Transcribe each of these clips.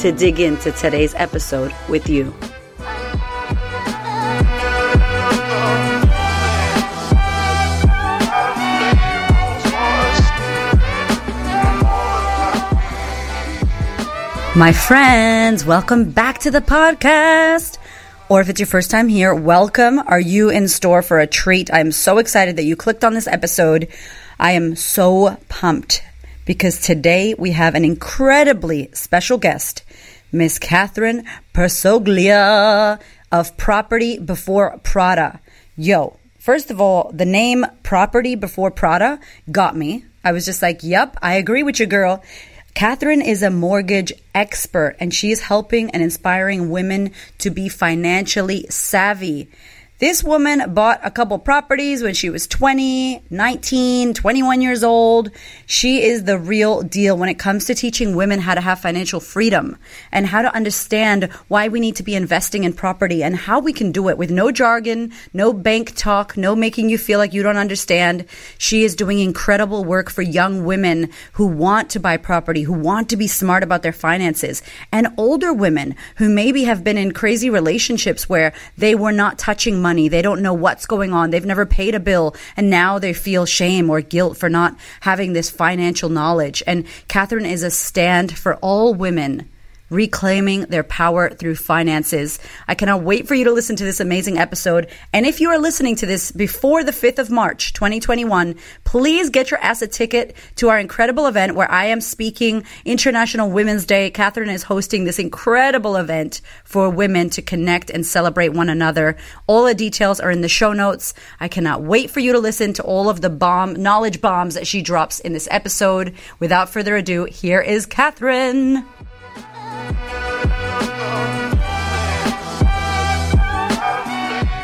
to dig into today's episode with you. My friends, welcome back to the podcast. Or if it's your first time here, welcome. Are you in store for a treat? I'm so excited that you clicked on this episode. I am so pumped because today we have an incredibly special guest, Miss Katherine Persoglia of Property Before Prada. Yo, first of all, the name Property Before Prada got me. I was just like, yep, I agree with you, girl. Katherine is a mortgage expert and she is helping and inspiring women to be financially savvy. This woman bought a couple properties when she was 20, 19, 21 years old. She is the real deal when it comes to teaching women how to have financial freedom and how to understand why we need to be investing in property and how we can do it with no jargon, no bank talk, no making you feel like you don't understand. She is doing incredible work for young women who want to buy property, who want to be smart about their finances, and older women who maybe have been in crazy relationships where they were not touching money money. They don't know what's going on. They've never paid a bill and now they feel shame or guilt for not having this financial knowledge. And Katherine is a stand for all women reclaiming their power through finances. I cannot wait for you to listen to this amazing episode. And if you are listening to this before the 5th of March, 2021, please get your ass a ticket to our incredible event where I am speaking International Women's Day. Katherine is hosting this incredible event for women to connect and celebrate one another. All the details are in the show notes. I cannot wait for you to listen to all of the bomb knowledge bombs that she drops in this episode. Without further ado, here is Katherine.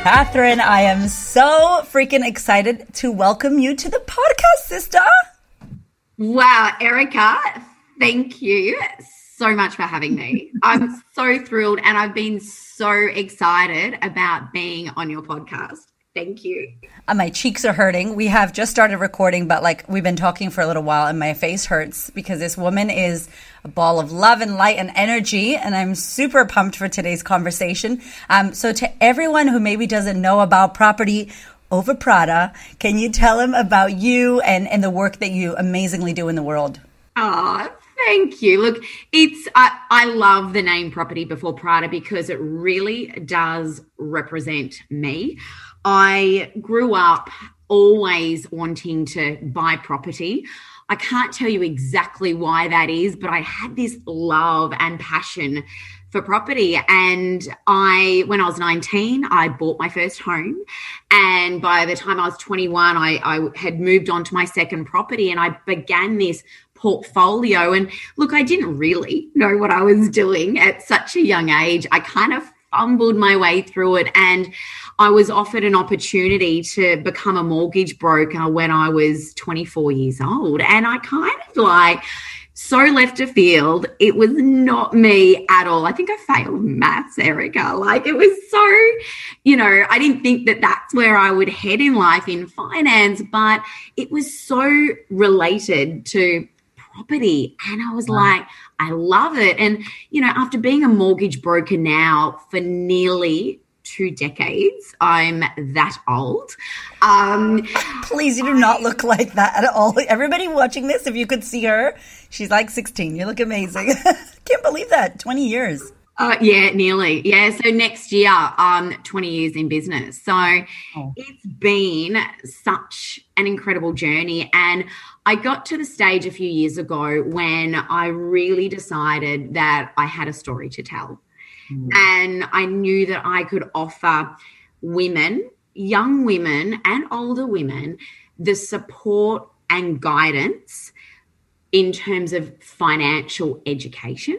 Katherine, I am so freaking excited to welcome you to the podcast, sister. Wow, Erica, thank you so much for having me. I'm so thrilled and I've been so excited about being on your podcast. Thank you. Uh, my cheeks are hurting. We have just started recording, but like we've been talking for a little while, and my face hurts because this woman is a ball of love and light and energy. And I'm super pumped for today's conversation. Um, so, to everyone who maybe doesn't know about property over Prada, can you tell them about you and, and the work that you amazingly do in the world? Oh, Thank you. Look, it's I, I love the name Property Before Prada because it really does represent me. I grew up always wanting to buy property. I can't tell you exactly why that is, but I had this love and passion for property. And I, when I was 19, I bought my first home. And by the time I was 21, I, I had moved on to my second property and I began this portfolio. And look, I didn't really know what I was doing at such a young age. I kind of fumbled my way through it. And I was offered an opportunity to become a mortgage broker when I was 24 years old. And I kind of like, so left of field. It was not me at all. I think I failed maths, Erica. Like it was so, you know, I didn't think that that's where I would head in life in finance, but it was so related to property. And I was wow. like, I love it. And, you know, after being a mortgage broker now for nearly two decades. I'm that old. Um, Please, you do not look like that at all. Everybody watching this, if you could see her, she's like 16. You look amazing. Can't believe that. 20 years. Uh, yeah, nearly. Yeah. So next year, um, 20 years in business. So oh. it's been such an incredible journey. And I got to the stage a few years ago when I really decided that I had a story to tell. Mm. And I knew that I could offer women, young women, and older women the support and guidance in terms of financial education.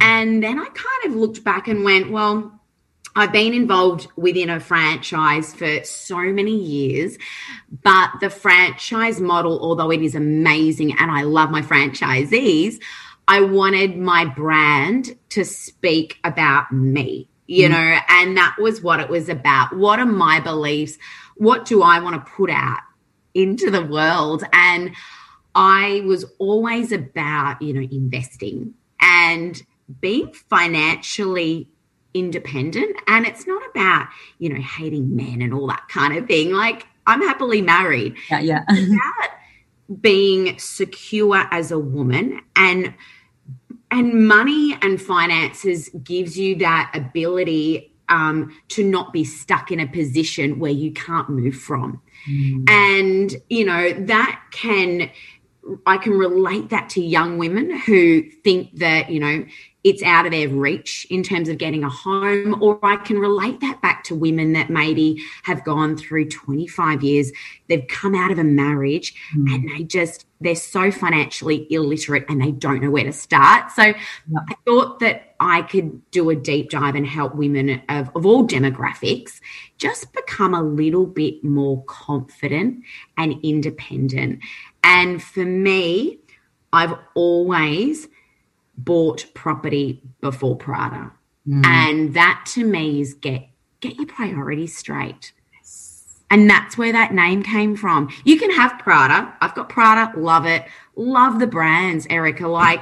And then I kind of looked back and went, well, I've been involved within a franchise for so many years, but the franchise model, although it is amazing and I love my franchisees, I wanted my brand to speak about me, you mm. know, and that was what it was about. What are my beliefs? What do I want to put out into the world? And I was always about, you know, investing and being financially independent. And it's not about, you know, hating men and all that kind of thing. Like, I'm happily married. Yeah. yeah. about being secure as a woman and and money and finances gives you that ability um, to not be stuck in a position where you can't move from. Mm. And, you know, that can I can relate that to young women who think that, you know, it's out of their reach in terms of getting a home, or I can relate that back to women that maybe have gone through 25 years, they've come out of a marriage mm. and they just, they're so financially illiterate and they don't know where to start. So I thought that I could do a deep dive and help women of, of all demographics just become a little bit more confident and independent. And for me, I've always bought property before Prada. Mm. And that to me is get get your priorities straight. And that's where that name came from. You can have Prada. I've got Prada, love it. Love the brands, Erica. Like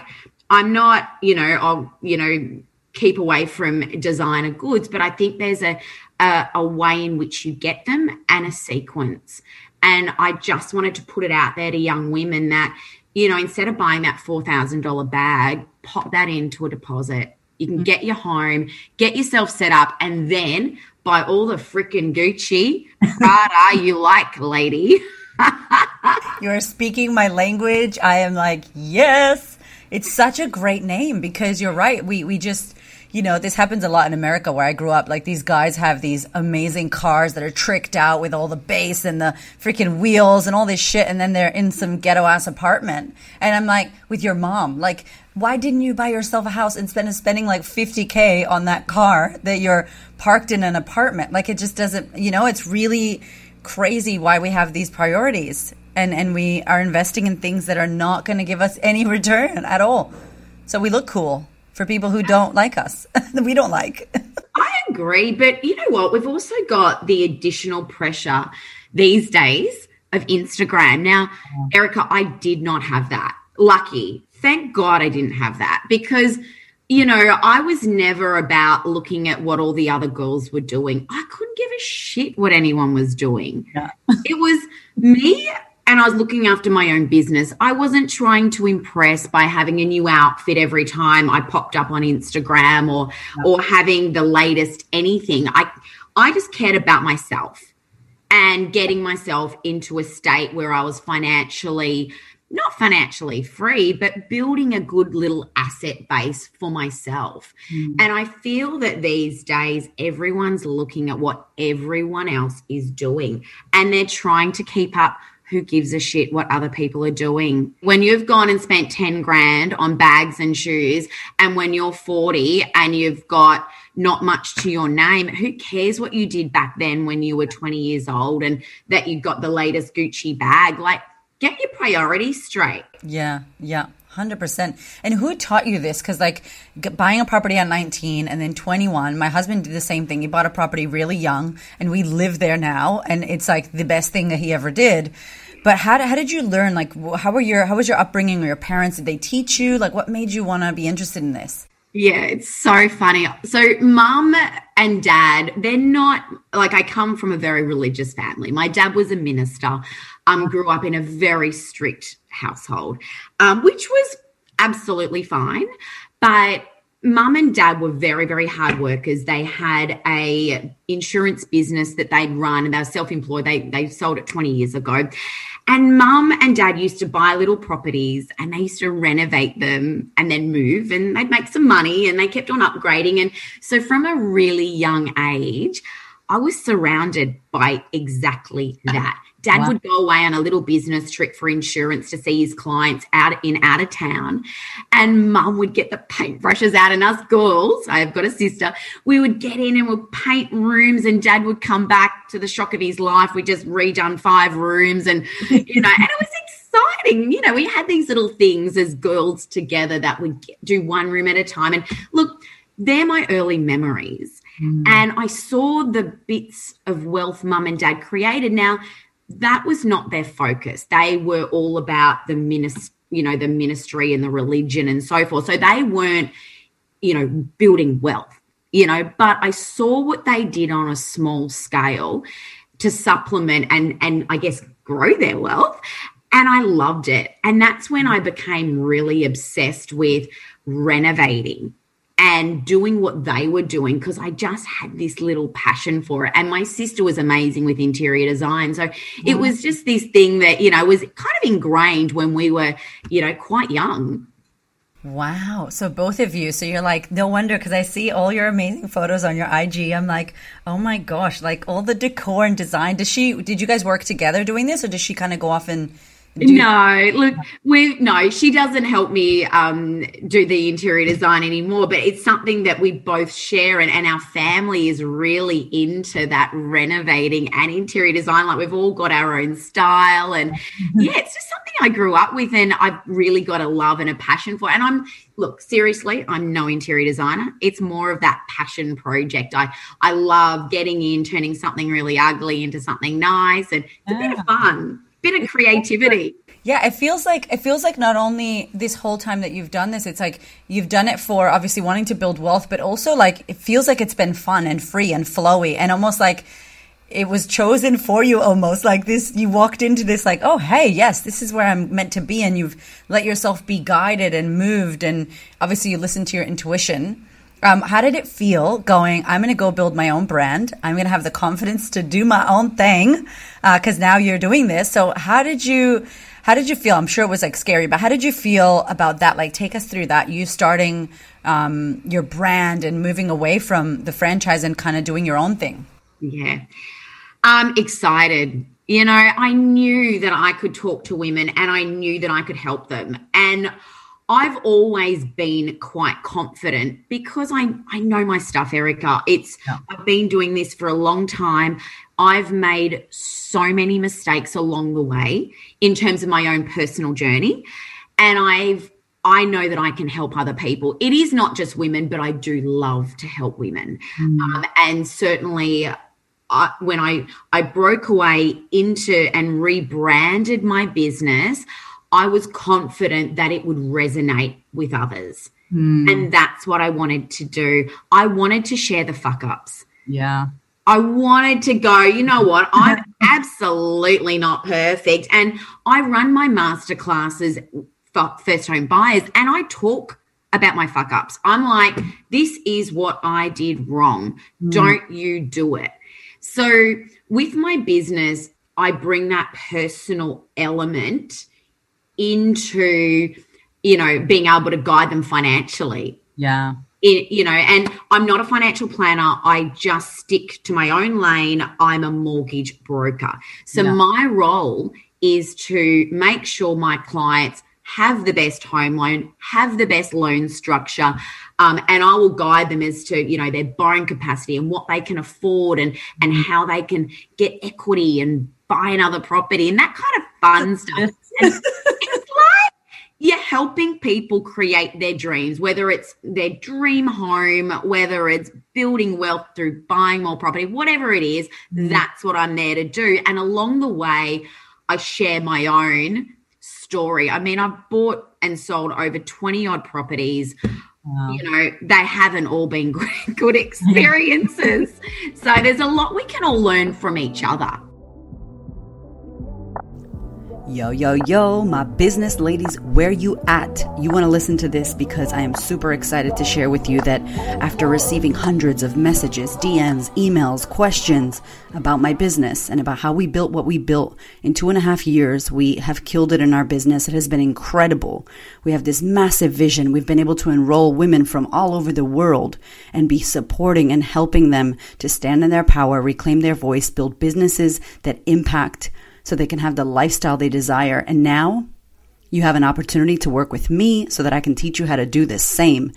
I'm not, you know, I'll, you know, keep away from designer goods, but I think there's a, a, a way in which you get them and a sequence. And I just wanted to put it out there to young women that, you know, instead of buying that $4,000 bag, pop that into a deposit. You can mm-hmm. get your home, get yourself set up, and then buy all the freaking Gucci Prada you like, lady. You're speaking my language. I am like, yes. It's such a great name because you're right. We we just you know, this happens a lot in America where I grew up. Like these guys have these amazing cars that are tricked out with all the bass and the freaking wheels and all this shit. And then they're in some ghetto ass apartment. And I'm like, with your mom, like, why didn't you buy yourself a house instead of spending like 50K on that car that you're parked in an apartment? Like it just doesn't, you know, it's really crazy why we have these priorities and, and we are investing in things that are not going to give us any return at all. So we look cool for people who don't like us that we don't like. I agree. But you know what? We've also got the additional pressure these days of Instagram. Now, Erica, I did not have that. Lucky. Thank God I didn't have that because, you know, I was never about looking at what all the other girls were doing. I couldn't give a shit what anyone was doing. Yeah. it was me and I was looking after my own business. I wasn't trying to impress by having a new outfit every time I popped up on Instagram or or having the latest anything. I I just cared about myself and getting myself into a state where I was financially not financially free, but building a good little asset base for myself. Mm. And I feel that these days everyone's looking at what everyone else is doing and they're trying to keep up who gives a shit what other people are doing? When you've gone and spent 10 grand on bags and shoes, and when you're 40 and you've got not much to your name, who cares what you did back then when you were 20 years old and that you got the latest Gucci bag? Like, get your priorities straight. Yeah, yeah. 100%. And who taught you this? Because, like, buying a property at 19 and then 21, my husband did the same thing. He bought a property really young, and we live there now, and it's like the best thing that he ever did. But how how did you learn? Like, how were your how was your upbringing? Or your parents did they teach you? Like, what made you want to be interested in this? Yeah, it's so funny. So, mum and dad, they're not like I come from a very religious family. My dad was a minister, um, grew up in a very strict household, um, which was absolutely fine. But mum and dad were very very hard workers they had a insurance business that they'd run and they were self-employed they they sold it 20 years ago and mum and dad used to buy little properties and they used to renovate them and then move and they'd make some money and they kept on upgrading and so from a really young age I was surrounded by exactly that. Dad wow. would go away on a little business trip for insurance to see his clients out in out of town. And mum would get the paintbrushes out and us girls, I've got a sister, we would get in and we'd paint rooms and dad would come back to the shock of his life. We just redone five rooms and you know, and it was exciting. You know, we had these little things as girls together that would do one room at a time. And look, they're my early memories. Mm. And I saw the bits of wealth mum and dad created. Now, that was not their focus. They were all about the ministry, you know, the ministry and the religion and so forth. So they weren't, you know, building wealth, you know, but I saw what they did on a small scale to supplement and and I guess grow their wealth. And I loved it. And that's when I became really obsessed with renovating and doing what they were doing because I just had this little passion for it. And my sister was amazing with interior design. So it mm. was just this thing that, you know, was kind of ingrained when we were, you know, quite young. Wow. So both of you, so you're like, no wonder because I see all your amazing photos on your IG. I'm like, oh my gosh, like all the decor and design. Does she, did you guys work together doing this or does she kind of go off and do no, look, we no, she doesn't help me um, do the interior design anymore, but it's something that we both share, and, and our family is really into that renovating and interior design. Like we've all got our own style, and mm-hmm. yeah, it's just something I grew up with, and I've really got a love and a passion for. And I'm look seriously, I'm no interior designer. It's more of that passion project. I I love getting in, turning something really ugly into something nice, and it's yeah. a bit of fun bit of creativity. Yeah, it feels like it feels like not only this whole time that you've done this, it's like you've done it for obviously wanting to build wealth, but also like it feels like it's been fun and free and flowy and almost like it was chosen for you almost like this you walked into this like oh hey yes this is where i'm meant to be and you've let yourself be guided and moved and obviously you listen to your intuition um, how did it feel going, I'm going to go build my own brand. I'm going to have the confidence to do my own thing because uh, now you're doing this. So how did you, how did you feel? I'm sure it was like scary, but how did you feel about that? Like take us through that. You starting um, your brand and moving away from the franchise and kind of doing your own thing. Yeah. I'm excited. You know, I knew that I could talk to women and I knew that I could help them. And I've always been quite confident because I, I know my stuff, Erica. It's yeah. I've been doing this for a long time. I've made so many mistakes along the way in terms of my own personal journey. And I've I know that I can help other people. It is not just women, but I do love to help women. Mm. Um, and certainly I, when I I broke away into and rebranded my business, I was confident that it would resonate with others. Mm. And that's what I wanted to do. I wanted to share the fuck ups. Yeah. I wanted to go, you know what? I'm absolutely not perfect. And I run my master classes for first home buyers and I talk about my fuck ups. I'm like, this is what I did wrong. Mm. Don't you do it. So with my business, I bring that personal element into you know being able to guide them financially. Yeah. It, you know and i'm not a financial planner. I just stick to my own lane. I'm a mortgage broker. So yeah. my role is to make sure my clients have the best home loan have the best loan structure um, and i will guide them as to you know their borrowing capacity and what they can afford and and mm-hmm. how they can get equity and buy another property and that kind of fun stuff you're helping people create their dreams, whether it's their dream home, whether it's building wealth through buying more property, whatever it is, mm. that's what I'm there to do. And along the way, I share my own story. I mean, I've bought and sold over 20 odd properties. Wow. You know, they haven't all been good experiences. so there's a lot we can all learn from each other. Yo, yo, yo, my business ladies, where you at? You want to listen to this because I am super excited to share with you that after receiving hundreds of messages, DMs, emails, questions about my business and about how we built what we built in two and a half years, we have killed it in our business. It has been incredible. We have this massive vision. We've been able to enroll women from all over the world and be supporting and helping them to stand in their power, reclaim their voice, build businesses that impact so they can have the lifestyle they desire. And now you have an opportunity to work with me so that I can teach you how to do the same.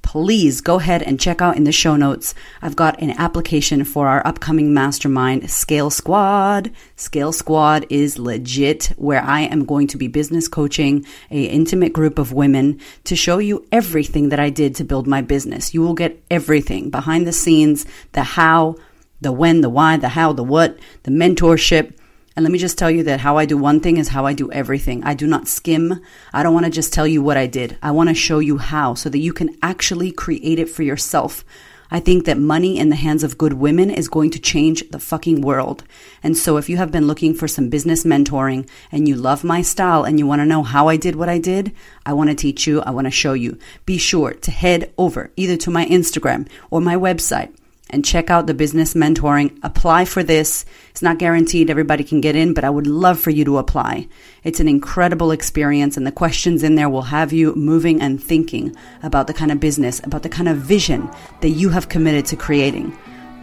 Please go ahead and check out in the show notes. I've got an application for our upcoming mastermind, Scale Squad. Scale Squad is legit where I am going to be business coaching a intimate group of women to show you everything that I did to build my business. You will get everything behind the scenes, the how, the when, the why, the how, the what, the mentorship, and let me just tell you that how I do one thing is how I do everything. I do not skim. I don't want to just tell you what I did. I want to show you how so that you can actually create it for yourself. I think that money in the hands of good women is going to change the fucking world. And so if you have been looking for some business mentoring and you love my style and you want to know how I did what I did, I want to teach you. I want to show you. Be sure to head over either to my Instagram or my website and check out the business mentoring. Apply for this. It's not guaranteed everybody can get in, but I would love for you to apply. It's an incredible experience, and the questions in there will have you moving and thinking about the kind of business, about the kind of vision that you have committed to creating.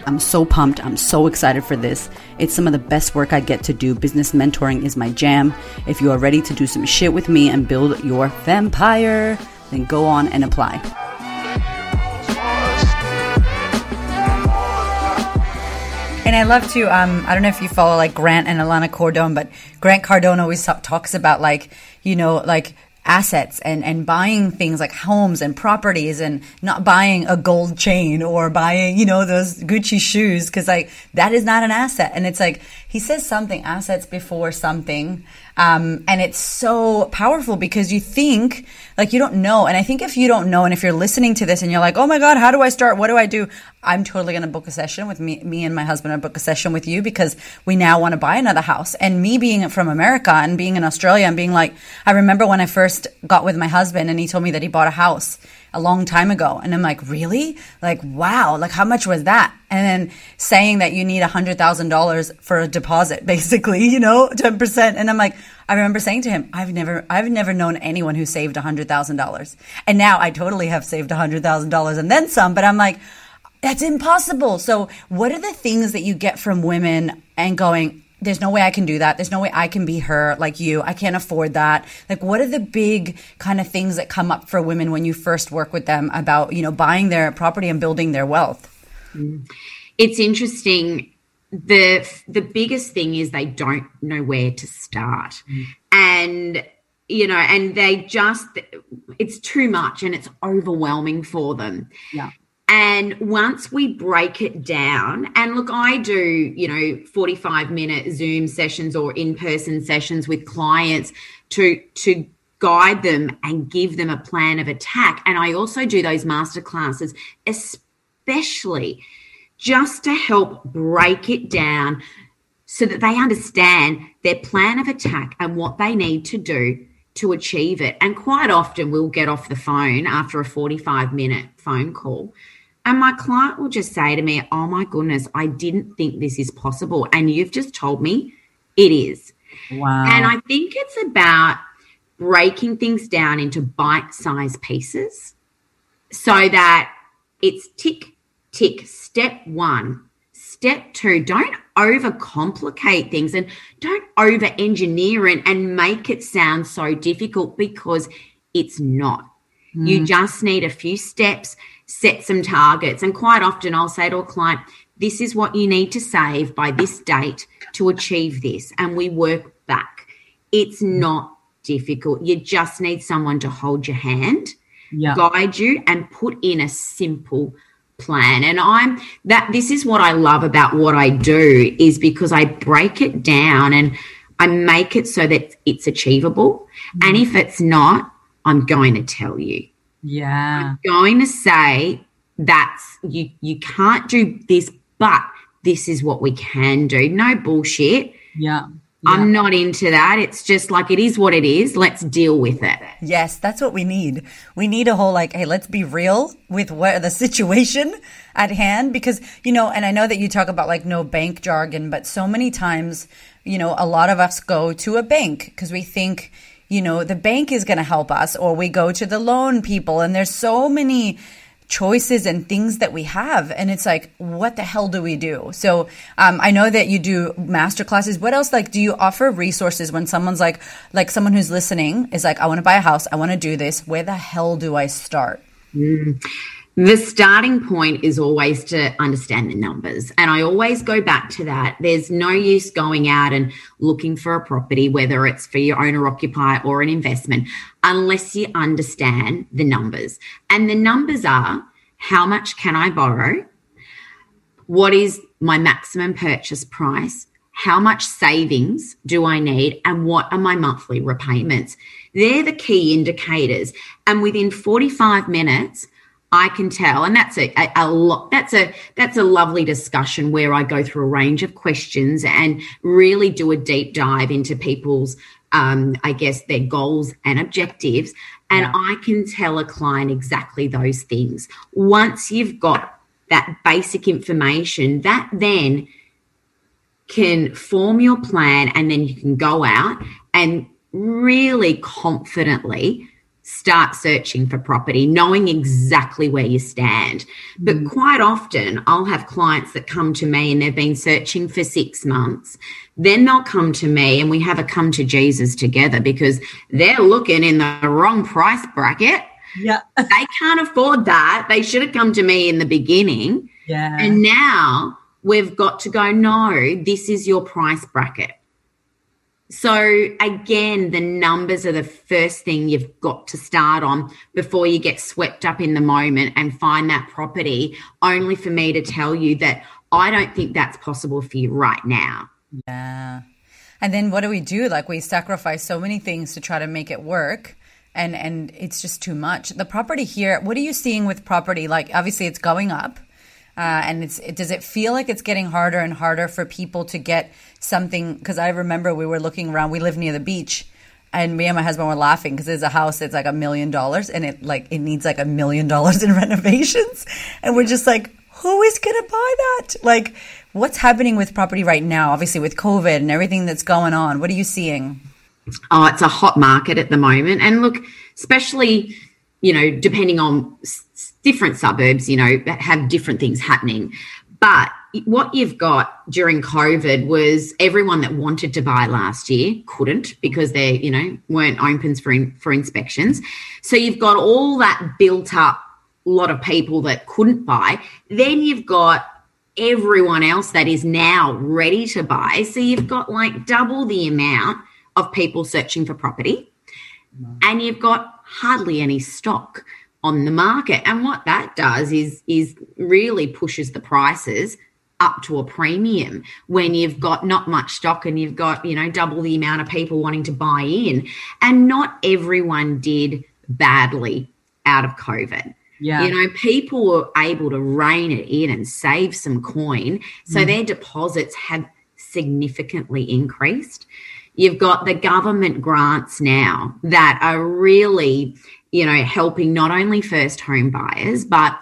I'm so pumped. I'm so excited for this. It's some of the best work I get to do. Business mentoring is my jam. If you are ready to do some shit with me and build your vampire, then go on and apply. And I love to, um, I don't know if you follow like Grant and Alana Cardone, but Grant Cardone always talks about like, you know, like assets and, and buying things like homes and properties and not buying a gold chain or buying, you know, those Gucci shoes. Cause like that is not an asset. And it's like, he says something assets before something. Um, and it's so powerful because you think like you don't know. And I think if you don't know, and if you're listening to this and you're like, oh my God, how do I start? What do I do? I'm totally going to book a session with me, me and my husband are book a session with you because we now want to buy another house. And me being from America and being in Australia and being like, I remember when I first got with my husband and he told me that he bought a house a long time ago. And I'm like, really? Like, wow. Like, how much was that? And then saying that you need a hundred thousand dollars for a deposit, basically, you know, 10%. And I'm like, I remember saying to him, I've never, I've never known anyone who saved a hundred thousand dollars. And now I totally have saved a hundred thousand dollars and then some, but I'm like, that's impossible. So what are the things that you get from women and going, there's no way I can do that. There's no way I can be her like you. I can't afford that. Like, what are the big kind of things that come up for women when you first work with them about, you know, buying their property and building their wealth? It's interesting. The the biggest thing is they don't know where to start. Mm. And you know, and they just it's too much and it's overwhelming for them. Yeah. And once we break it down, and look, I do, you know, 45 minute Zoom sessions or in person sessions with clients to, to guide them and give them a plan of attack. And I also do those master classes, especially just to help break it down so that they understand their plan of attack and what they need to do to achieve it. And quite often we'll get off the phone after a 45 minute phone call and my client will just say to me, Oh my goodness, I didn't think this is possible. And you've just told me it is. Wow. And I think it's about breaking things down into bite sized pieces so that it's tick, tick, step one. Step two, don't overcomplicate things and don't over engineer it and make it sound so difficult because it's not. Mm. You just need a few steps set some targets. And quite often I'll say to a client, this is what you need to save by this date to achieve this. And we work back. It's not difficult. You just need someone to hold your hand, yeah. guide you, and put in a simple plan. And I'm that this is what I love about what I do is because I break it down and I make it so that it's achievable. Mm-hmm. And if it's not, I'm going to tell you. Yeah. I'm going to say that's you you can't do this, but this is what we can do. No bullshit. Yeah. Yeah. I'm not into that. It's just like it is what it is. Let's deal with it. Yes, that's what we need. We need a whole like, hey, let's be real with what the situation at hand because, you know, and I know that you talk about like no bank jargon, but so many times, you know, a lot of us go to a bank because we think, you know, the bank is going to help us or we go to the loan people and there's so many choices and things that we have and it's like what the hell do we do? So um, i know that you do master classes. What else like do you offer resources when someone's like like someone who's listening is like i want to buy a house. I want to do this. Where the hell do i start? Mm. The starting point is always to understand the numbers. And I always go back to that. There's no use going out and looking for a property, whether it's for your owner occupier or an investment, unless you understand the numbers. And the numbers are how much can I borrow? What is my maximum purchase price? How much savings do I need? And what are my monthly repayments? They're the key indicators. And within 45 minutes, I can tell, and that's a, a, a lot. That's a that's a lovely discussion where I go through a range of questions and really do a deep dive into people's, um, I guess, their goals and objectives, and yeah. I can tell a client exactly those things. Once you've got that basic information, that then can form your plan, and then you can go out and really confidently start searching for property, knowing exactly where you stand. But mm. quite often, I'll have clients that come to me and they've been searching for six months. Then they'll come to me and we have a come to Jesus together because they're looking in the wrong price bracket. Yeah. they can't afford that. They should have come to me in the beginning. Yeah. And now we've got to go, no, this is your price bracket. So again, the numbers are the first thing you've got to start on before you get swept up in the moment and find that property, only for me to tell you that I don't think that's possible for you right now. Yeah. And then what do we do? Like we sacrifice so many things to try to make it work and and it's just too much. The property here, what are you seeing with property? Like obviously it's going up. Uh, and it's it, does it feel like it's getting harder and harder for people to get something? Because I remember we were looking around. We live near the beach, and me and my husband were laughing because there's a house that's like a million dollars, and it like it needs like a million dollars in renovations, and we're just like, who is gonna buy that? Like, what's happening with property right now? Obviously, with COVID and everything that's going on, what are you seeing? Oh, it's a hot market at the moment, and look, especially you know, depending on different suburbs, you know, have different things happening. But what you've got during COVID was everyone that wanted to buy last year couldn't because they, you know, weren't opens for in, for inspections. So you've got all that built up lot of people that couldn't buy. Then you've got everyone else that is now ready to buy. So you've got like double the amount of people searching for property. Mm-hmm. And you've got hardly any stock on the market. And what that does is is really pushes the prices up to a premium when you've got not much stock and you've got, you know, double the amount of people wanting to buy in. And not everyone did badly out of COVID. Yeah. You know, people were able to rein it in and save some coin. So mm. their deposits have significantly increased. You've got the government grants now that are really you know, helping not only first home buyers, but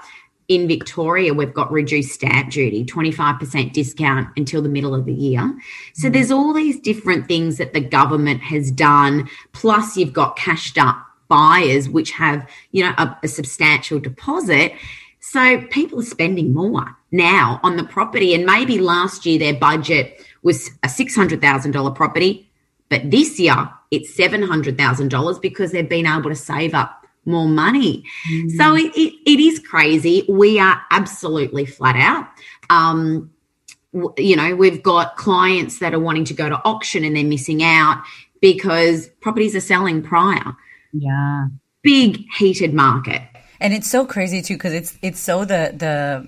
in Victoria, we've got reduced stamp duty, 25% discount until the middle of the year. So mm. there's all these different things that the government has done. Plus, you've got cashed up buyers, which have, you know, a, a substantial deposit. So people are spending more now on the property. And maybe last year their budget was a $600,000 property, but this year it's $700,000 because they've been able to save up more money. Mm. So it, it, it is crazy. We are absolutely flat out. Um, you know, we've got clients that are wanting to go to auction and they're missing out because properties are selling prior. Yeah. Big heated market. And it's so crazy too because it's it's so the the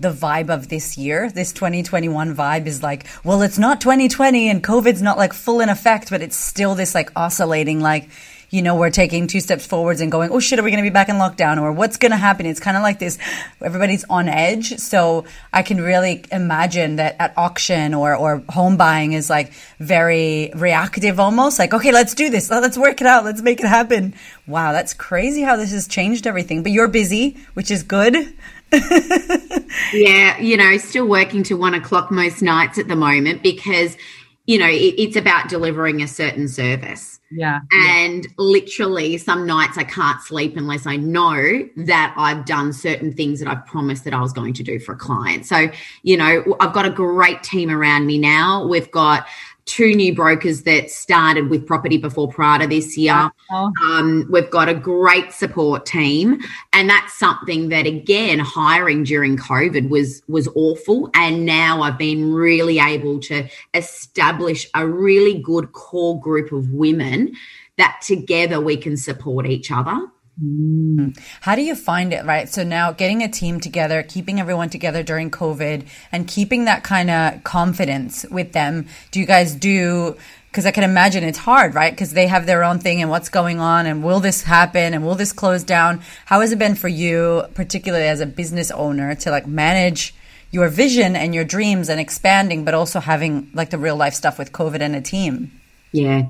the vibe of this year, this 2021 vibe is like, well, it's not 2020 and COVID's not like full in effect, but it's still this like oscillating like you know, we're taking two steps forwards and going, oh shit, are we going to be back in lockdown or what's going to happen? It's kind of like this, everybody's on edge. So I can really imagine that at auction or, or home buying is like very reactive almost like, okay, let's do this. Let's work it out. Let's make it happen. Wow. That's crazy how this has changed everything, but you're busy, which is good. yeah, you know, still working to one o'clock most nights at the moment because, you know, it, it's about delivering a certain service. Yeah. And yeah. literally, some nights I can't sleep unless I know that I've done certain things that I've promised that I was going to do for a client. So, you know, I've got a great team around me now. We've got two new brokers that started with Property Before Prada this year. Um, we've got a great support team, and that's something that again hiring during COVID was was awful. And now I've been really able to establish a really good core group of women that together we can support each other. Mm. How do you find it, right? So now getting a team together, keeping everyone together during COVID and keeping that kind of confidence with them. Do you guys do, because I can imagine it's hard, right? Because they have their own thing and what's going on and will this happen and will this close down? How has it been for you, particularly as a business owner, to like manage your vision and your dreams and expanding, but also having like the real life stuff with COVID and a team? Yeah.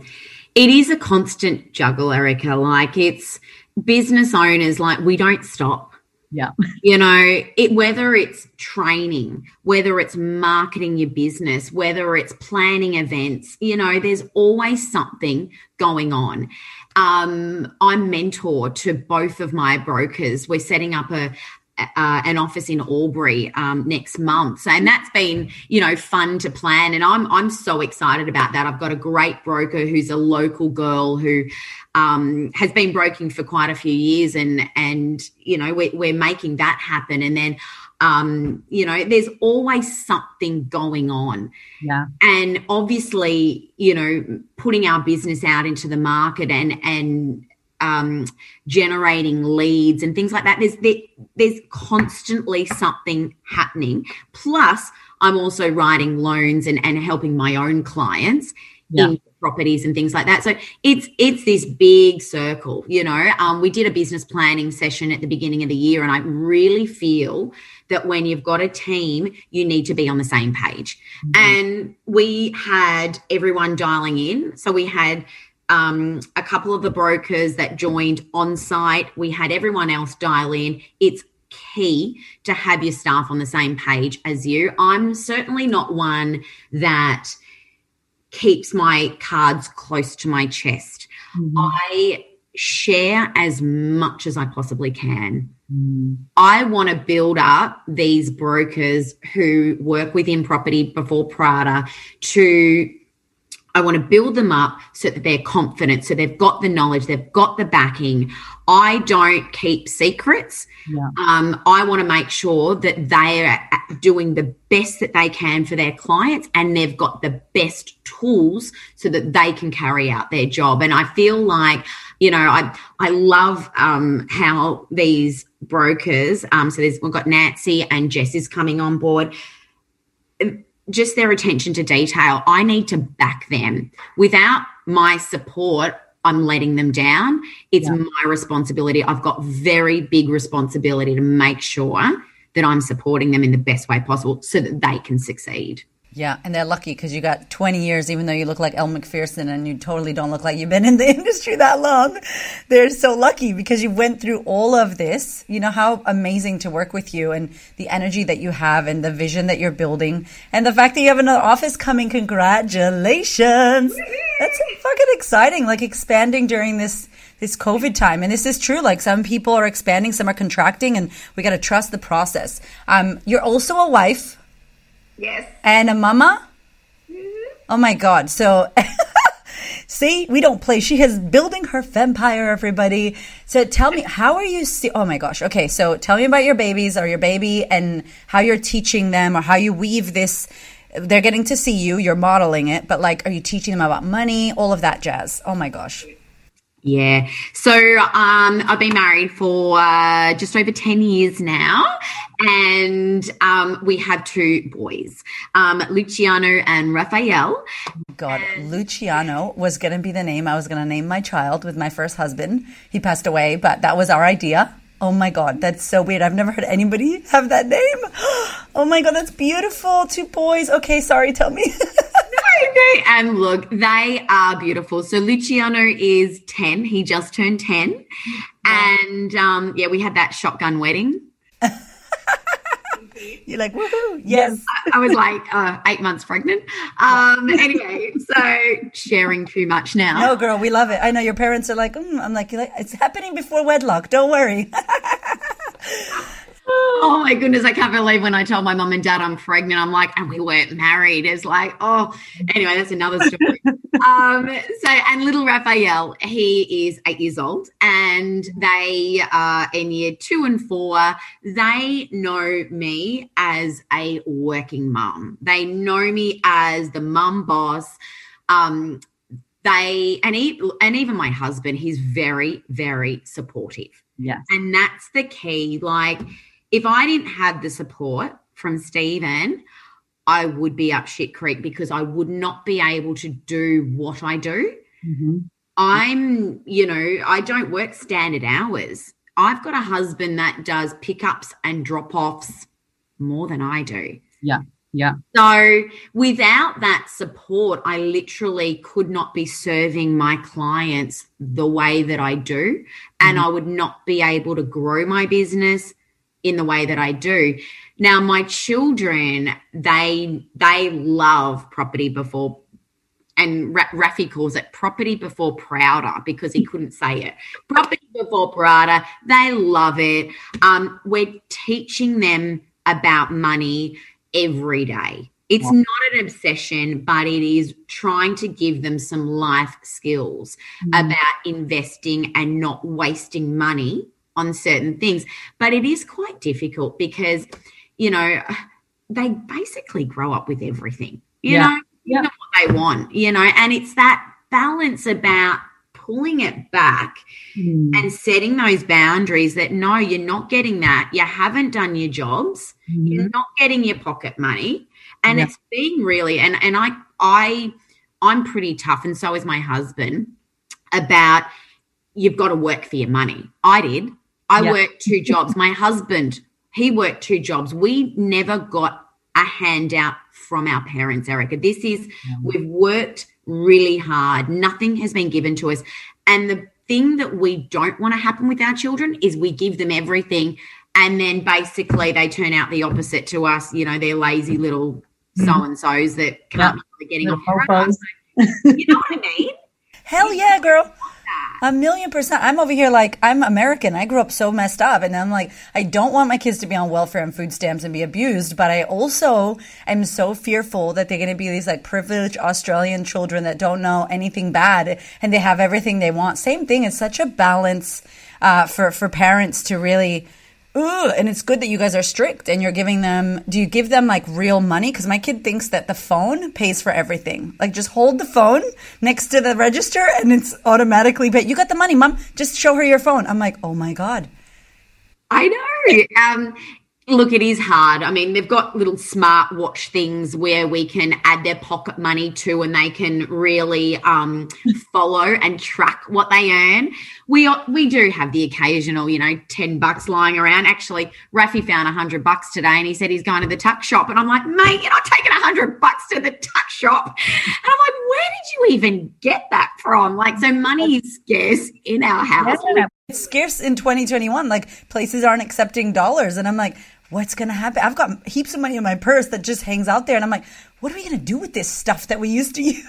It is a constant juggle, Erica. Like it's, business owners like we don't stop. Yeah. You know it whether it's training whether it's marketing your business whether it's planning events you know there's always something going on. Um, i'm mentor to both of my brokers. We're setting up a, uh, an office in Albury um, next month. So, and that's been, you know, fun to plan. And I'm I'm so excited about that. I've got a great broker who's a local girl who um, has been broking for quite a few years, and and you know we're, we're making that happen. And then um, you know, there's always something going on. Yeah. And obviously, you know, putting our business out into the market and and um, generating leads and things like that. There's there, there's constantly something happening. Plus, I'm also writing loans and, and helping my own clients yeah. in properties and things like that. So it's it's this big circle, you know. Um, we did a business planning session at the beginning of the year, and I really feel that when you've got a team, you need to be on the same page. Mm-hmm. And we had everyone dialing in. So we had um, a couple of the brokers that joined on site. We had everyone else dial in. It's key to have your staff on the same page as you. I'm certainly not one that keeps my cards close to my chest. Mm-hmm. I share as much as I possibly can. Mm. I want to build up these brokers who work within property before Prada to I want to build them up so that they're confident, so they've got the knowledge, they've got the backing. I don't keep secrets. Yeah. Um, I want to make sure that they are doing the best that they can for their clients and they've got the best tools so that they can carry out their job. And I feel like, you know, I I love um, how these brokers, um, so there's we've got Nancy and Jess is coming on board just their attention to detail. I need to back them. Without my support, I'm letting them down. It's yeah. my responsibility. I've got very big responsibility to make sure that I'm supporting them in the best way possible so that they can succeed. Yeah, and they're lucky because you got 20 years, even though you look like Elle Macpherson and you totally don't look like you've been in the industry that long. They're so lucky because you went through all of this. You know how amazing to work with you and the energy that you have and the vision that you're building and the fact that you have another office coming. Congratulations. That's fucking exciting. Like expanding during this this COVID time. And this is true. Like some people are expanding, some are contracting, and we got to trust the process. Um, you're also a wife. Yes. And a mama? Mm-hmm. Oh my God. So, see, we don't play. She is building her vampire, everybody. So tell me, how are you? See- oh my gosh. Okay. So tell me about your babies or your baby and how you're teaching them or how you weave this. They're getting to see you, you're modeling it, but like, are you teaching them about money, all of that jazz? Oh my gosh. Yeah. So um, I've been married for uh, just over 10 years now. And um, we have two boys, um, Luciano and Raphael. God, Luciano was going to be the name I was going to name my child with my first husband. He passed away, but that was our idea. Oh my God, that's so weird. I've never heard anybody have that name. Oh my God, that's beautiful. Two boys. Okay, sorry, tell me. and look, they are beautiful. So Luciano is 10. He just turned 10. And um, yeah, we had that shotgun wedding. You're like, woohoo, yes. I, I was like uh, eight months pregnant. Um, anyway, so sharing too much now. No, girl, we love it. I know your parents are like, mm. I'm like, it's happening before wedlock. Don't worry. Oh my goodness, I can't believe when I told my mom and dad I'm pregnant. I'm like, and we weren't married. It's like, oh, anyway, that's another story. um, so, and little Raphael, he is eight years old, and they are in year two and four. They know me as a working mum. They know me as the mum boss. Um, they and he, and even my husband, he's very, very supportive. Yeah, and that's the key. Like if I didn't have the support from Stephen, I would be up shit creek because I would not be able to do what I do. Mm-hmm. I'm, you know, I don't work standard hours. I've got a husband that does pickups and drop offs more than I do. Yeah. Yeah. So without that support, I literally could not be serving my clients the way that I do. And mm-hmm. I would not be able to grow my business in the way that I do. Now, my children, they they love property before, and Rafi calls it property before prouder because he couldn't say it. Property before prouder, they love it. Um, we're teaching them about money every day. It's not an obsession, but it is trying to give them some life skills mm-hmm. about investing and not wasting money on certain things. But it is quite difficult because, you know, they basically grow up with everything, you yeah. know, yeah. know what they want, you know, and it's that balance about pulling it back mm. and setting those boundaries that no, you're not getting that. You haven't done your jobs. Mm. You're not getting your pocket money. And yeah. it's being really and and I I I'm pretty tough and so is my husband about you've got to work for your money. I did. I yep. worked two jobs. My husband, he worked two jobs. We never got a handout from our parents, Erica. This is, mm-hmm. we've worked really hard. Nothing has been given to us. And the thing that we don't want to happen with our children is we give them everything and then basically they turn out the opposite to us. You know, they're lazy little so and so's that can't yep. be getting off You know what I mean? Hell yeah, girl. A million percent. I'm over here like I'm American. I grew up so messed up, and I'm like, I don't want my kids to be on welfare and food stamps and be abused, but I also am so fearful that they're going to be these like privileged Australian children that don't know anything bad and they have everything they want. Same thing. It's such a balance uh, for for parents to really Ooh, and it's good that you guys are strict and you're giving them. Do you give them like real money? Because my kid thinks that the phone pays for everything. Like just hold the phone next to the register and it's automatically paid. You got the money, mom. Just show her your phone. I'm like, oh my god. I know. Um, Look, it is hard. I mean, they've got little smart watch things where we can add their pocket money to and they can really um, follow and track what they earn. We we do have the occasional, you know, 10 bucks lying around. Actually, Rafi found 100 bucks today and he said he's going to the tuck shop. And I'm like, mate, you're not taking 100 bucks to the tuck shop. And I'm like, where did you even get that from? Like, so money is scarce in our house. It's scarce in 2021. Like, places aren't accepting dollars. And I'm like, what's going to happen? I've got heaps of money in my purse that just hangs out there. And I'm like, what are we going to do with this stuff that we used to use?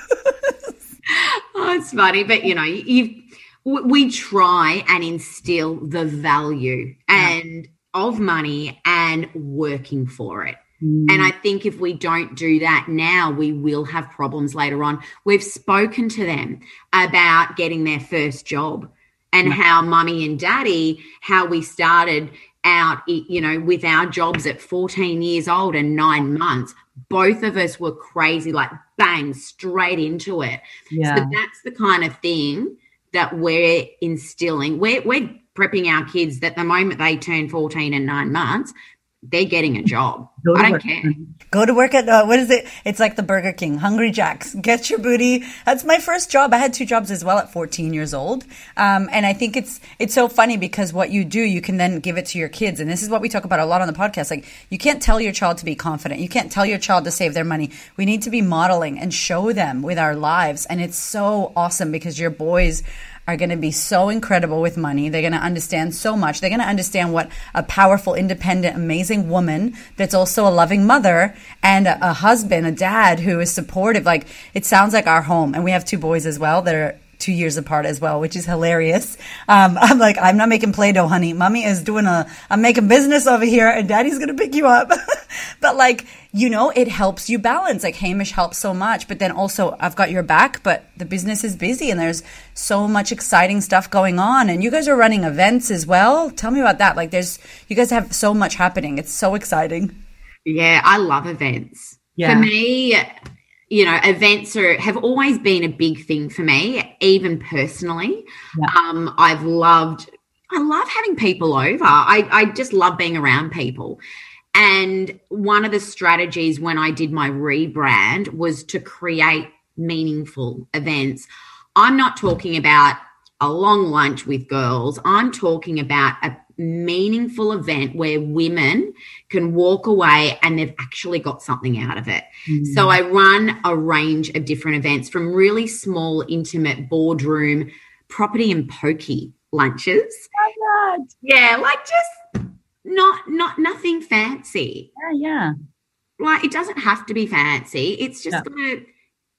oh, it's funny. But, you know, you we try and instill the value and yeah. of money and working for it. Mm. And I think if we don't do that now, we will have problems later on. We've spoken to them about getting their first job and how mummy and daddy, how we started out, you know, with our jobs at 14 years old and nine months, both of us were crazy, like bang, straight into it. Yeah. So that's the kind of thing that we're instilling. We're, we're prepping our kids that the moment they turn 14 and nine months, they're getting a job. I don't work. care. Go to work at uh, what is it? It's like the Burger King, Hungry Jacks. Get your booty. That's my first job. I had two jobs as well at 14 years old, um, and I think it's it's so funny because what you do, you can then give it to your kids, and this is what we talk about a lot on the podcast. Like you can't tell your child to be confident. You can't tell your child to save their money. We need to be modeling and show them with our lives, and it's so awesome because your boys are going to be so incredible with money. They're going to understand so much. They're going to understand what a powerful, independent, amazing woman that's also a loving mother and a, a husband, a dad who is supportive. Like it sounds like our home. And we have two boys as well that are two years apart as well, which is hilarious. Um, I'm like, I'm not making Play Doh, honey. Mommy is doing a, I'm making business over here and daddy's going to pick you up. but like, you know, it helps you balance. Like Hamish helps so much, but then also I've got your back, but the business is busy and there's so much exciting stuff going on. And you guys are running events as well. Tell me about that. Like there's, you guys have so much happening. It's so exciting. Yeah, I love events. Yeah. For me, you know, events are have always been a big thing for me, even personally. Yeah. Um, I've loved I love having people over. I, I just love being around people. And one of the strategies when I did my rebrand was to create meaningful events. I'm not talking about a long lunch with girls. I'm talking about a meaningful event where women can walk away and they've actually got something out of it. Mm. So I run a range of different events from really small, intimate boardroom, property and pokey lunches. Yeah, like just not not nothing fancy. Yeah, yeah. Like it doesn't have to be fancy. It's just yeah. gonna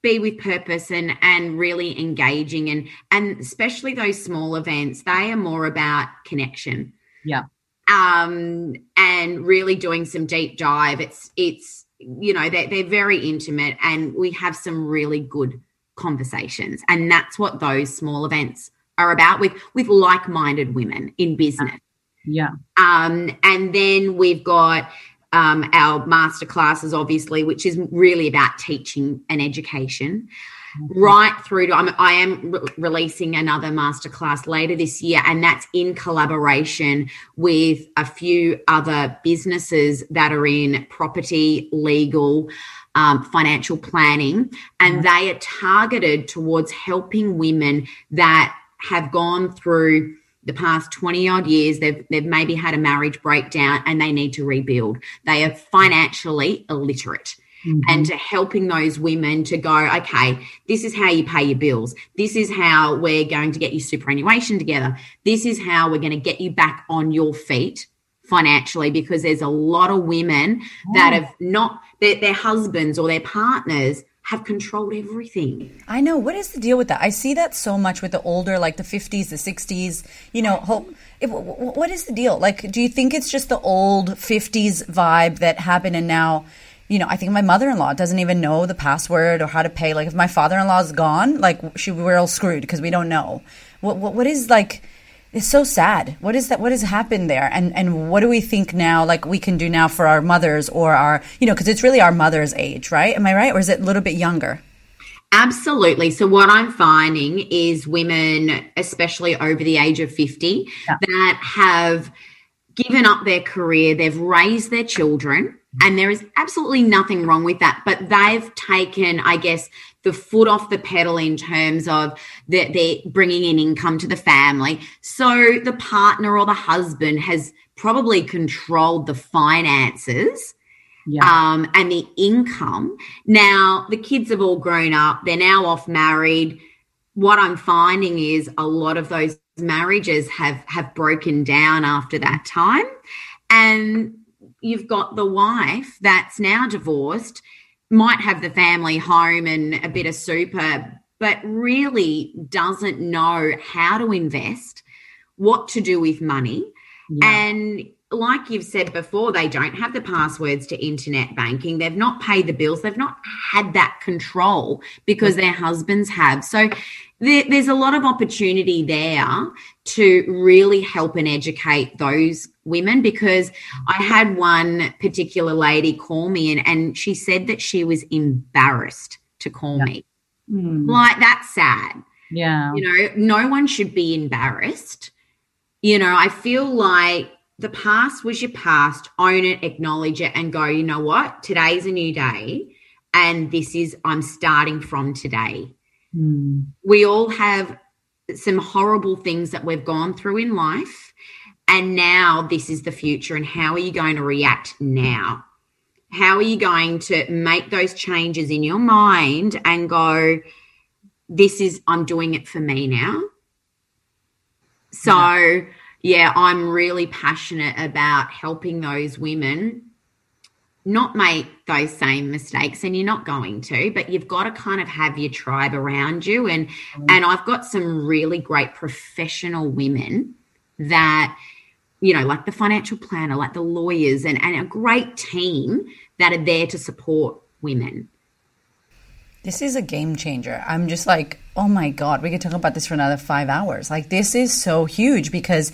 be with purpose and and really engaging and and especially those small events they are more about connection yeah. Um, and really doing some deep dive. It's it's you know they're, they're very intimate, and we have some really good conversations, and that's what those small events are about with with like minded women in business. Yeah. Um, and then we've got um, our master classes, obviously, which is really about teaching and education. Right through to I'm, I am re- releasing another masterclass later this year, and that's in collaboration with a few other businesses that are in property, legal, um, financial planning, and they are targeted towards helping women that have gone through the past 20 odd years they've they've maybe had a marriage breakdown and they need to rebuild they are financially illiterate Mm-hmm. and to helping those women to go, okay, this is how you pay your bills. This is how we're going to get your superannuation together. This is how we're going to get you back on your feet financially because there's a lot of women oh. that have not, their, their husbands or their partners have controlled everything. I know. What is the deal with that? I see that so much with the older, like the 50s, the 60s, you know. It, what is the deal? Like, do you think it's just the old 50s vibe that happened and now you know, I think my mother in law doesn't even know the password or how to pay. Like, if my father in law is gone, like, she, we're all screwed because we don't know. What, what, what is like, it's so sad. What is that? What has happened there? And, and what do we think now, like, we can do now for our mothers or our, you know, because it's really our mother's age, right? Am I right? Or is it a little bit younger? Absolutely. So, what I'm finding is women, especially over the age of 50, yeah. that have given up their career, they've raised their children, and there is absolutely nothing wrong with that. But they've taken, I guess, the foot off the pedal in terms of that they're bringing in income to the family. So the partner or the husband has probably controlled the finances. Yeah. Um, and the income. Now, the kids have all grown up, they're now off married. What I'm finding is a lot of those marriages have have broken down after that time and you've got the wife that's now divorced might have the family home and a bit of super but really doesn't know how to invest what to do with money yeah. and like you've said before, they don't have the passwords to internet banking. They've not paid the bills. They've not had that control because their husbands have. So there, there's a lot of opportunity there to really help and educate those women because I had one particular lady call me and, and she said that she was embarrassed to call yeah. me. Mm. Like, that's sad. Yeah. You know, no one should be embarrassed. You know, I feel like the past was your past, own it, acknowledge it, and go, you know what? Today's a new day. And this is, I'm starting from today. Mm. We all have some horrible things that we've gone through in life. And now this is the future. And how are you going to react now? How are you going to make those changes in your mind and go, this is, I'm doing it for me now? So, yeah, yeah I'm really passionate about helping those women not make those same mistakes and you're not going to but you've got to kind of have your tribe around you and mm-hmm. and I've got some really great professional women that you know like the financial planner like the lawyers and and a great team that are there to support women this is a game changer. I'm just like, oh my God, we could talk about this for another five hours. Like, this is so huge because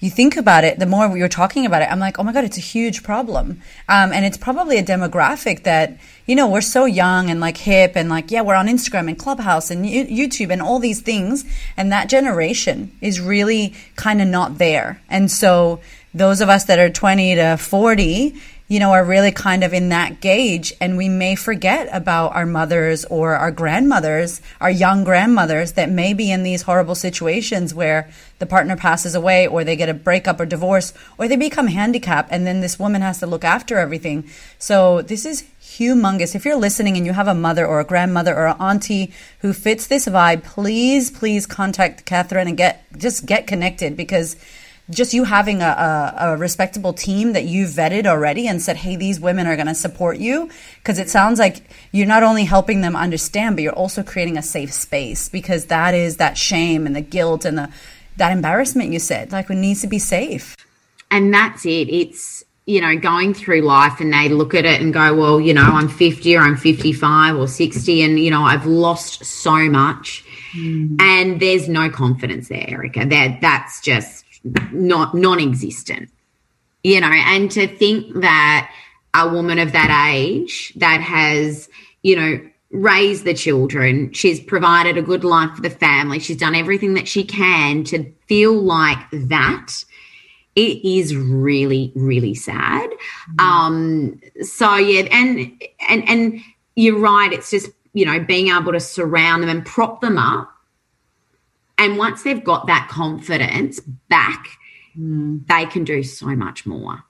you think about it, the more you're talking about it, I'm like, oh my God, it's a huge problem. Um, and it's probably a demographic that, you know, we're so young and like hip and like, yeah, we're on Instagram and Clubhouse and YouTube and all these things. And that generation is really kind of not there. And so those of us that are 20 to 40, you know, are really kind of in that gauge. And we may forget about our mothers or our grandmothers, our young grandmothers that may be in these horrible situations where the partner passes away or they get a breakup or divorce or they become handicapped. And then this woman has to look after everything. So this is humongous. If you're listening and you have a mother or a grandmother or an auntie who fits this vibe, please, please contact Katherine and get, just get connected because just you having a, a, a, respectable team that you've vetted already and said, hey, these women are going to support you. Because it sounds like you're not only helping them understand, but you're also creating a safe space because that is that shame and the guilt and the that embarrassment you said. Like it needs to be safe. And that's it. It's, you know, going through life and they look at it and go, well, you know, I'm 50 or I'm 55 or 60 and, you know, I've lost so much. Mm. And there's no confidence there, Erica. That that's just not non-existent you know and to think that a woman of that age that has you know raised the children she's provided a good life for the family she's done everything that she can to feel like that it is really really sad mm-hmm. um so yeah and and and you're right it's just you know being able to surround them and prop them up and once they've got that confidence back, mm. they can do so much more.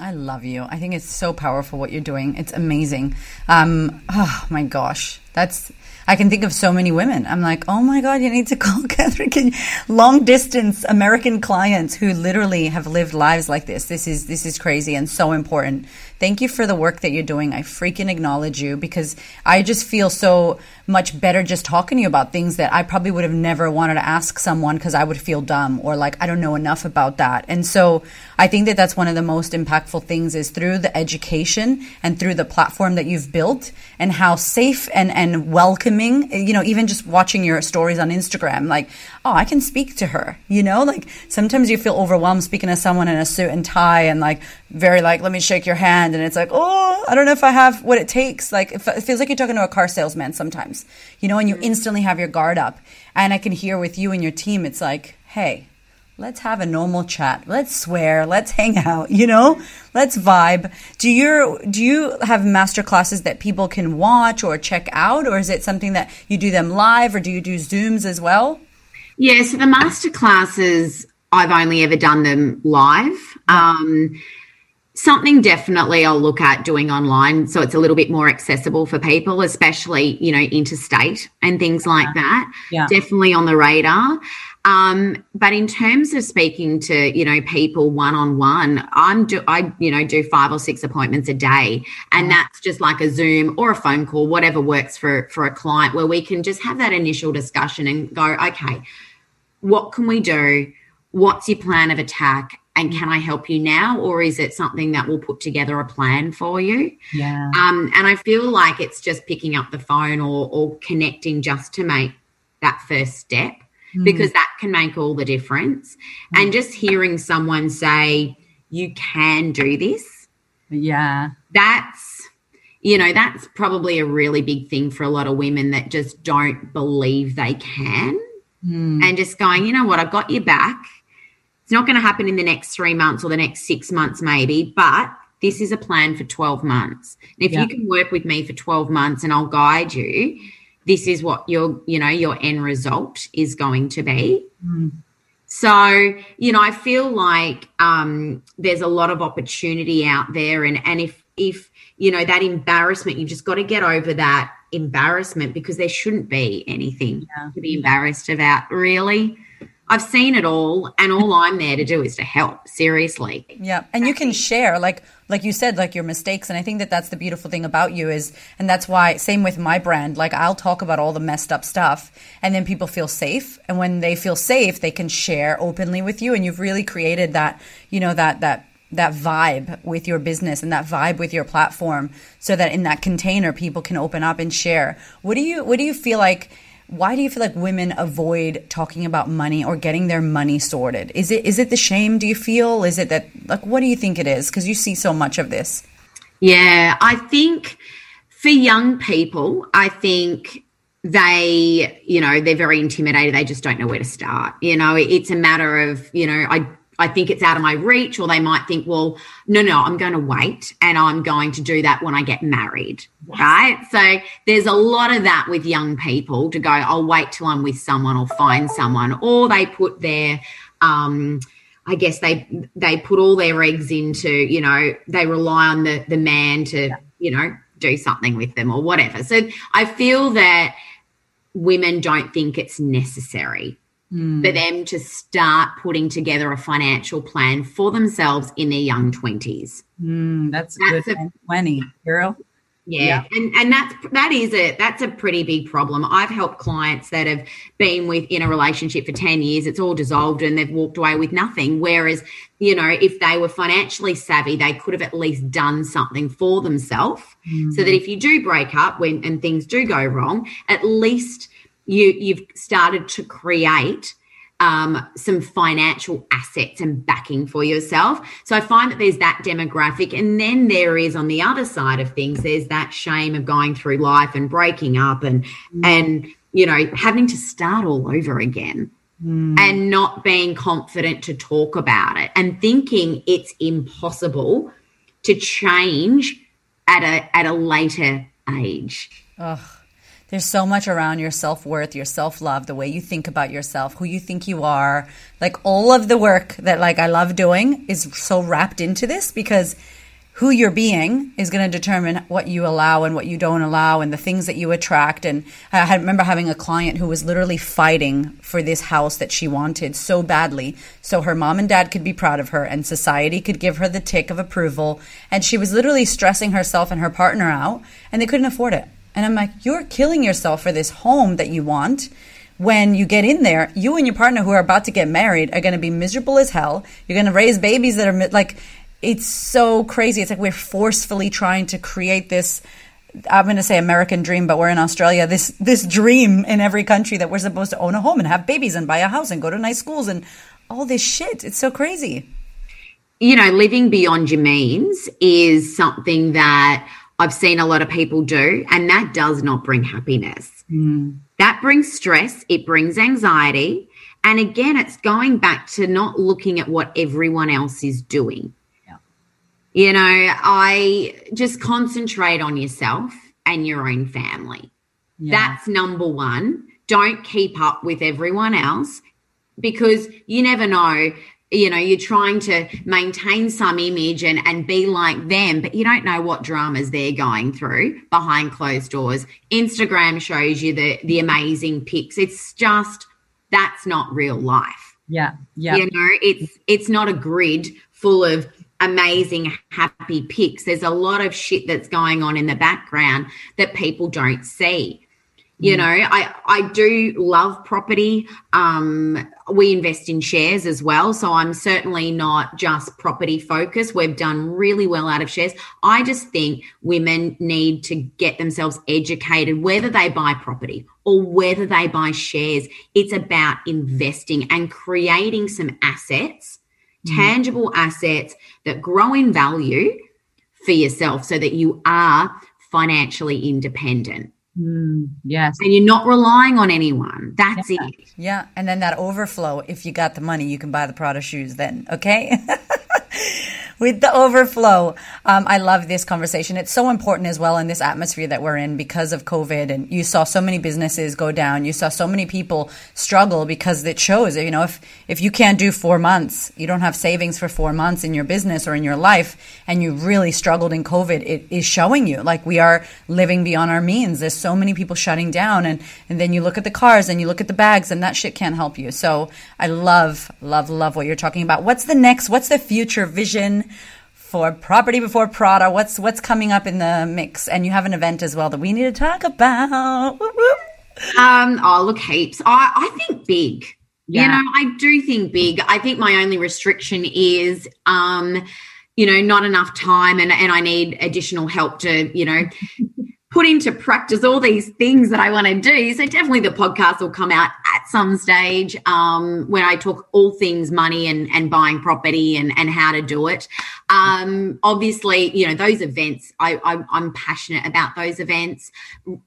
I love you. I think it's so powerful what you're doing. It's amazing. Um, oh my gosh, that's I can think of so many women. I'm like, oh my God, you need to call Katherine. Can long distance American clients who literally have lived lives like this. This is this is crazy and so important. Thank you for the work that you're doing. I freaking acknowledge you because I just feel so much better just talking to you about things that I probably would have never wanted to ask someone because I would feel dumb or like I don't know enough about that. And so I think that that's one of the most impactful things is through the education and through the platform that you've built and how safe and, and welcoming, you know, even just watching your stories on Instagram, like, oh, I can speak to her, you know, like sometimes you feel overwhelmed speaking to someone in a suit and tie and like very like, let me shake your hand. And it's like, oh, I don't know if I have what it takes. Like it feels like you're talking to a car salesman sometimes, you know, and you mm-hmm. instantly have your guard up. And I can hear with you and your team, it's like, hey, let's have a normal chat. Let's swear. Let's hang out, you know? Let's vibe. Do you do you have master classes that people can watch or check out or is it something that you do them live or do you do Zooms as well? Yeah, so the master classes I've only ever done them live. Um, something definitely I'll look at doing online so it's a little bit more accessible for people, especially, you know, interstate and things like that. Yeah. Definitely on the radar. Um, but in terms of speaking to, you know, people one on one, I'm do I, you know, do five or six appointments a day. And that's just like a Zoom or a phone call, whatever works for for a client where we can just have that initial discussion and go, okay, what can we do? What's your plan of attack? And can I help you now? Or is it something that will put together a plan for you? Yeah. Um, and I feel like it's just picking up the phone or, or connecting just to make that first step mm. because that can make all the difference. Mm. And just hearing someone say, you can do this. Yeah. That's, you know, that's probably a really big thing for a lot of women that just don't believe they can mm. and just going, you know what, I've got your back. It's not going to happen in the next three months or the next six months, maybe, but this is a plan for 12 months. And if yeah. you can work with me for 12 months and I'll guide you, this is what your, you know, your end result is going to be. Mm. So, you know, I feel like um, there's a lot of opportunity out there. And, and if, if, you know, that embarrassment, you've just got to get over that embarrassment because there shouldn't be anything yeah. to be embarrassed about, really. I've seen it all, and all I'm there to do is to help. Seriously. Yeah, and you can share, like like you said, like your mistakes, and I think that that's the beautiful thing about you is, and that's why same with my brand. Like I'll talk about all the messed up stuff, and then people feel safe, and when they feel safe, they can share openly with you, and you've really created that, you know, that that that vibe with your business and that vibe with your platform so that in that container people can open up and share what do you what do you feel like why do you feel like women avoid talking about money or getting their money sorted? Is it is it the shame do you feel? Is it that like what do you think it is? Because you see so much of this. Yeah i think for young people i think they you know they're very intimidated. They just don't know where to start. You know it's a matter of you know i I think it's out of my reach, or they might think, well, no, no, I'm going to wait and I'm going to do that when I get married. Yes. Right. So there's a lot of that with young people to go, I'll wait till I'm with someone or find someone, or they put their, um, I guess they they put all their eggs into, you know, they rely on the the man to, yeah. you know, do something with them or whatever. So I feel that women don't think it's necessary mm. for them to start putting together a financial plan for themselves in their young 20s. Mm, that's, that's good. A, 20, girl. Yeah. yeah. And and that's that is a that's a pretty big problem. I've helped clients that have been with in a relationship for 10 years, it's all dissolved and they've walked away with nothing. Whereas, you know, if they were financially savvy, they could have at least done something for themselves. Mm. So that if you do break up when and things do go wrong, at least you you've started to create um, some financial assets and backing for yourself. So I find that there's that demographic. And then there is on the other side of things, there's that shame of going through life and breaking up and mm. and you know having to start all over again. Mm. And not being confident to talk about it and thinking it's impossible to change at a at a later age. Ugh. There's so much around your self worth, your self love, the way you think about yourself, who you think you are. Like all of the work that like I love doing is so wrapped into this because who you're being is going to determine what you allow and what you don't allow and the things that you attract. And I remember having a client who was literally fighting for this house that she wanted so badly so her mom and dad could be proud of her and society could give her the tick of approval. And she was literally stressing herself and her partner out and they couldn't afford it. And I'm like, you're killing yourself for this home that you want. When you get in there, you and your partner who are about to get married are going to be miserable as hell. You're going to raise babies that are like, it's so crazy. It's like we're forcefully trying to create this. I'm going to say American dream, but we're in Australia. This this dream in every country that we're supposed to own a home and have babies and buy a house and go to nice schools and all this shit. It's so crazy. You know, living beyond your means is something that I've seen a lot of people do, and that does not bring happiness. Mm. That brings stress, it brings anxiety. And again, it's going back to not looking at what everyone else is doing. Yeah. You know, I just concentrate on yourself and your own family. Yeah. That's number one. Don't keep up with everyone else because you never know you know you're trying to maintain some image and and be like them but you don't know what dramas they're going through behind closed doors. Instagram shows you the the amazing pics. It's just that's not real life. Yeah yeah. You know it's it's not a grid full of amazing happy pics. There's a lot of shit that's going on in the background that people don't see you mm. know i i do love property. Um we invest in shares as well so i'm certainly not just property focused. We've done really well out of shares. I just think women need to get themselves educated whether they buy property or whether they buy shares. It's about investing and creating some assets mm. tangible assets that grow in value for yourself so that you are financially independent Mm, yes. And you're not relying on anyone. That's yeah. it. Yeah. And then that overflow, if you got the money, you can buy the Prada shoes then. Okay. with the overflow. Um, I love this conversation. It's so important as well in this atmosphere that we're in because of COVID. And you saw so many businesses go down. You saw so many people struggle because it shows, you know, if, if you can't do four months, you don't have savings for four months in your business or in your life, and you really struggled in COVID, it is showing you like we are living beyond our means. There's so many people shutting down. And, and then you look at the cars and you look at the bags and that shit can't help you. So I love, love, love what you're talking about. What's the next? What's the future vision? For property before Prada. What's what's coming up in the mix? And you have an event as well that we need to talk about. Um, oh, look, heaps. I, I think big. Yeah. You know, I do think big. I think my only restriction is, um, you know, not enough time, and and I need additional help to, you know, put into practice all these things that I want to do. So definitely the podcast will come out at some stage um, when I talk all things money and, and buying property and, and how to do it. Um, obviously, you know, those events, I, I, am passionate about those events,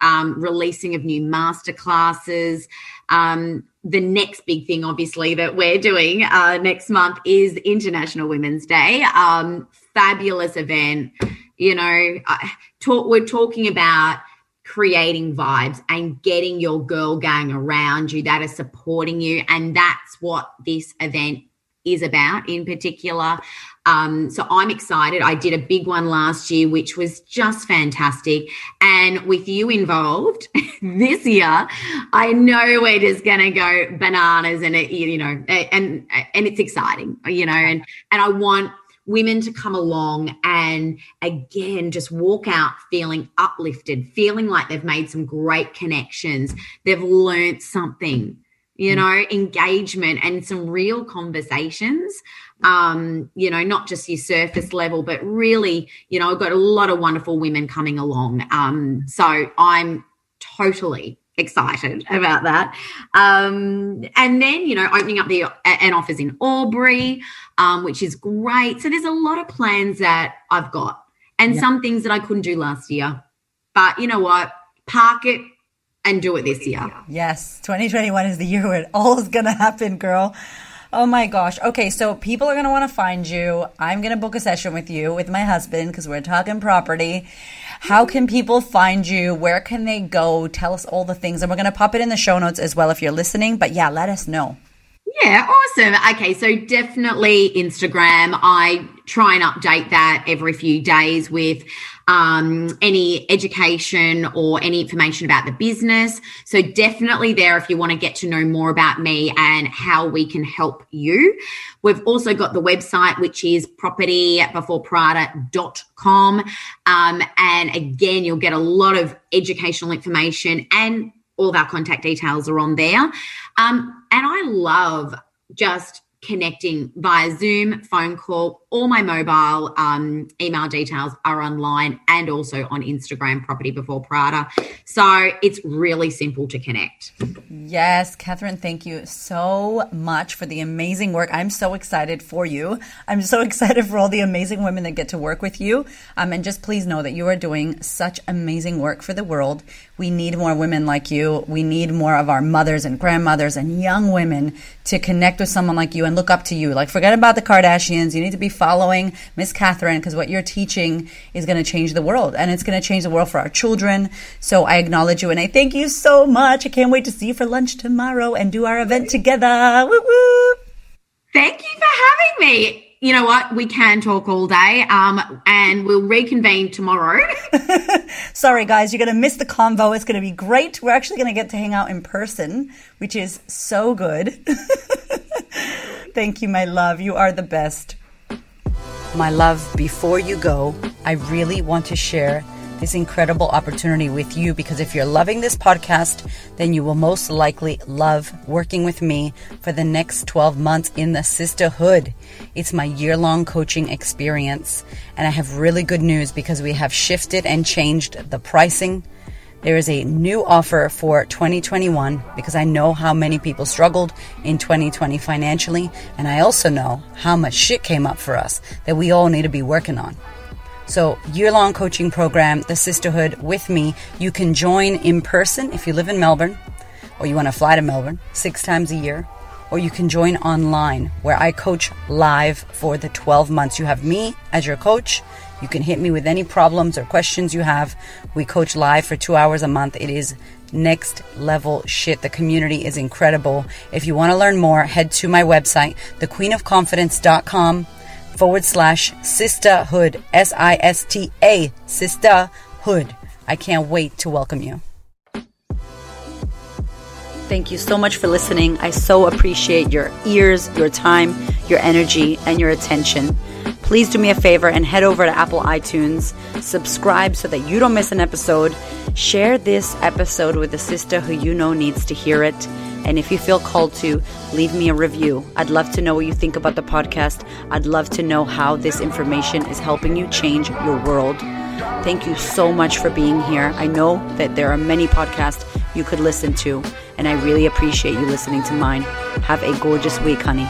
um, releasing of new master classes. Um, the next big thing, obviously, that we're doing uh, next month is International Women's Day. Um, fabulous event you know, talk, we're talking about creating vibes and getting your girl gang around you that are supporting you. And that's what this event is about in particular. Um, so I'm excited. I did a big one last year, which was just fantastic. And with you involved this year, I know we're just going to go bananas and it, you know, and, and it's exciting, you know, and, and I want women to come along and again just walk out feeling uplifted, feeling like they've made some great connections, they've learned something, you know, engagement and some real conversations. Um, you know, not just your surface level, but really, you know, I've got a lot of wonderful women coming along. Um, so I'm totally excited about that. Um, and then, you know, opening up the an office in Albury, um, which is great. So there's a lot of plans that I've got and yeah. some things that I couldn't do last year. But you know what? Park it and do it this year. Yes, 2021 is the year where it all is going to happen, girl. Oh my gosh. Okay, so people are going to want to find you. I'm going to book a session with you with my husband because we're talking property. How can people find you? Where can they go? Tell us all the things. And we're going to pop it in the show notes as well if you're listening. But yeah, let us know. Yeah, awesome. Okay, so definitely Instagram. I try and update that every few days with um, any education or any information about the business. So definitely there if you want to get to know more about me and how we can help you. We've also got the website, which is propertybeforeprada.com. Um, and again, you'll get a lot of educational information and all of our contact details are on there. Um, and I love just connecting via Zoom, phone call, all my mobile um, email details are online and also on Instagram, Property Before Prada. So it's really simple to connect. Yes, Katherine, thank you so much for the amazing work. I'm so excited for you. I'm so excited for all the amazing women that get to work with you. Um, and just please know that you are doing such amazing work for the world. We need more women like you. We need more of our mothers and grandmothers and young women to connect with someone like you and look up to you. Like, forget about the Kardashians. You need to be following Miss Katherine because what you're teaching is going to change the world and it's going to change the world for our children. So I acknowledge you and I thank you so much. I can't wait to see you for lunch tomorrow and do our event together. Woo woo. Thank you for having me you know what? We can talk all day, um, and we'll reconvene tomorrow. Sorry, guys, you're going to miss the convo. It's going to be great. We're actually going to get to hang out in person, which is so good. Thank you, my love. You are the best. My love, before you go, I really want to share this incredible opportunity with you because if you're loving this podcast, then you will most likely love working with me for the next 12 months in the sisterhood. It's my year long coaching experience. And I have really good news because we have shifted and changed the pricing. There is a new offer for 2021 because I know how many people struggled in 2020 financially. And I also know how much shit came up for us that we all need to be working on. So, year long coaching program, the Sisterhood with me. You can join in person if you live in Melbourne or you want to fly to Melbourne six times a year, or you can join online where I coach live for the 12 months. You have me as your coach. You can hit me with any problems or questions you have. We coach live for two hours a month. It is next level shit. The community is incredible. If you want to learn more, head to my website, thequeenofconfidence.com forward slash sisterhood, S I S T A, sisterhood. I can't wait to welcome you. Thank you so much for listening. I so appreciate your ears, your time, your energy, and your attention. Please do me a favor and head over to Apple iTunes, subscribe so that you don't miss an episode. Share this episode with a sister who you know needs to hear it. And if you feel called to, leave me a review. I'd love to know what you think about the podcast. I'd love to know how this information is helping you change your world. Thank you so much for being here. I know that there are many podcasts you could listen to, and I really appreciate you listening to mine. Have a gorgeous week, honey.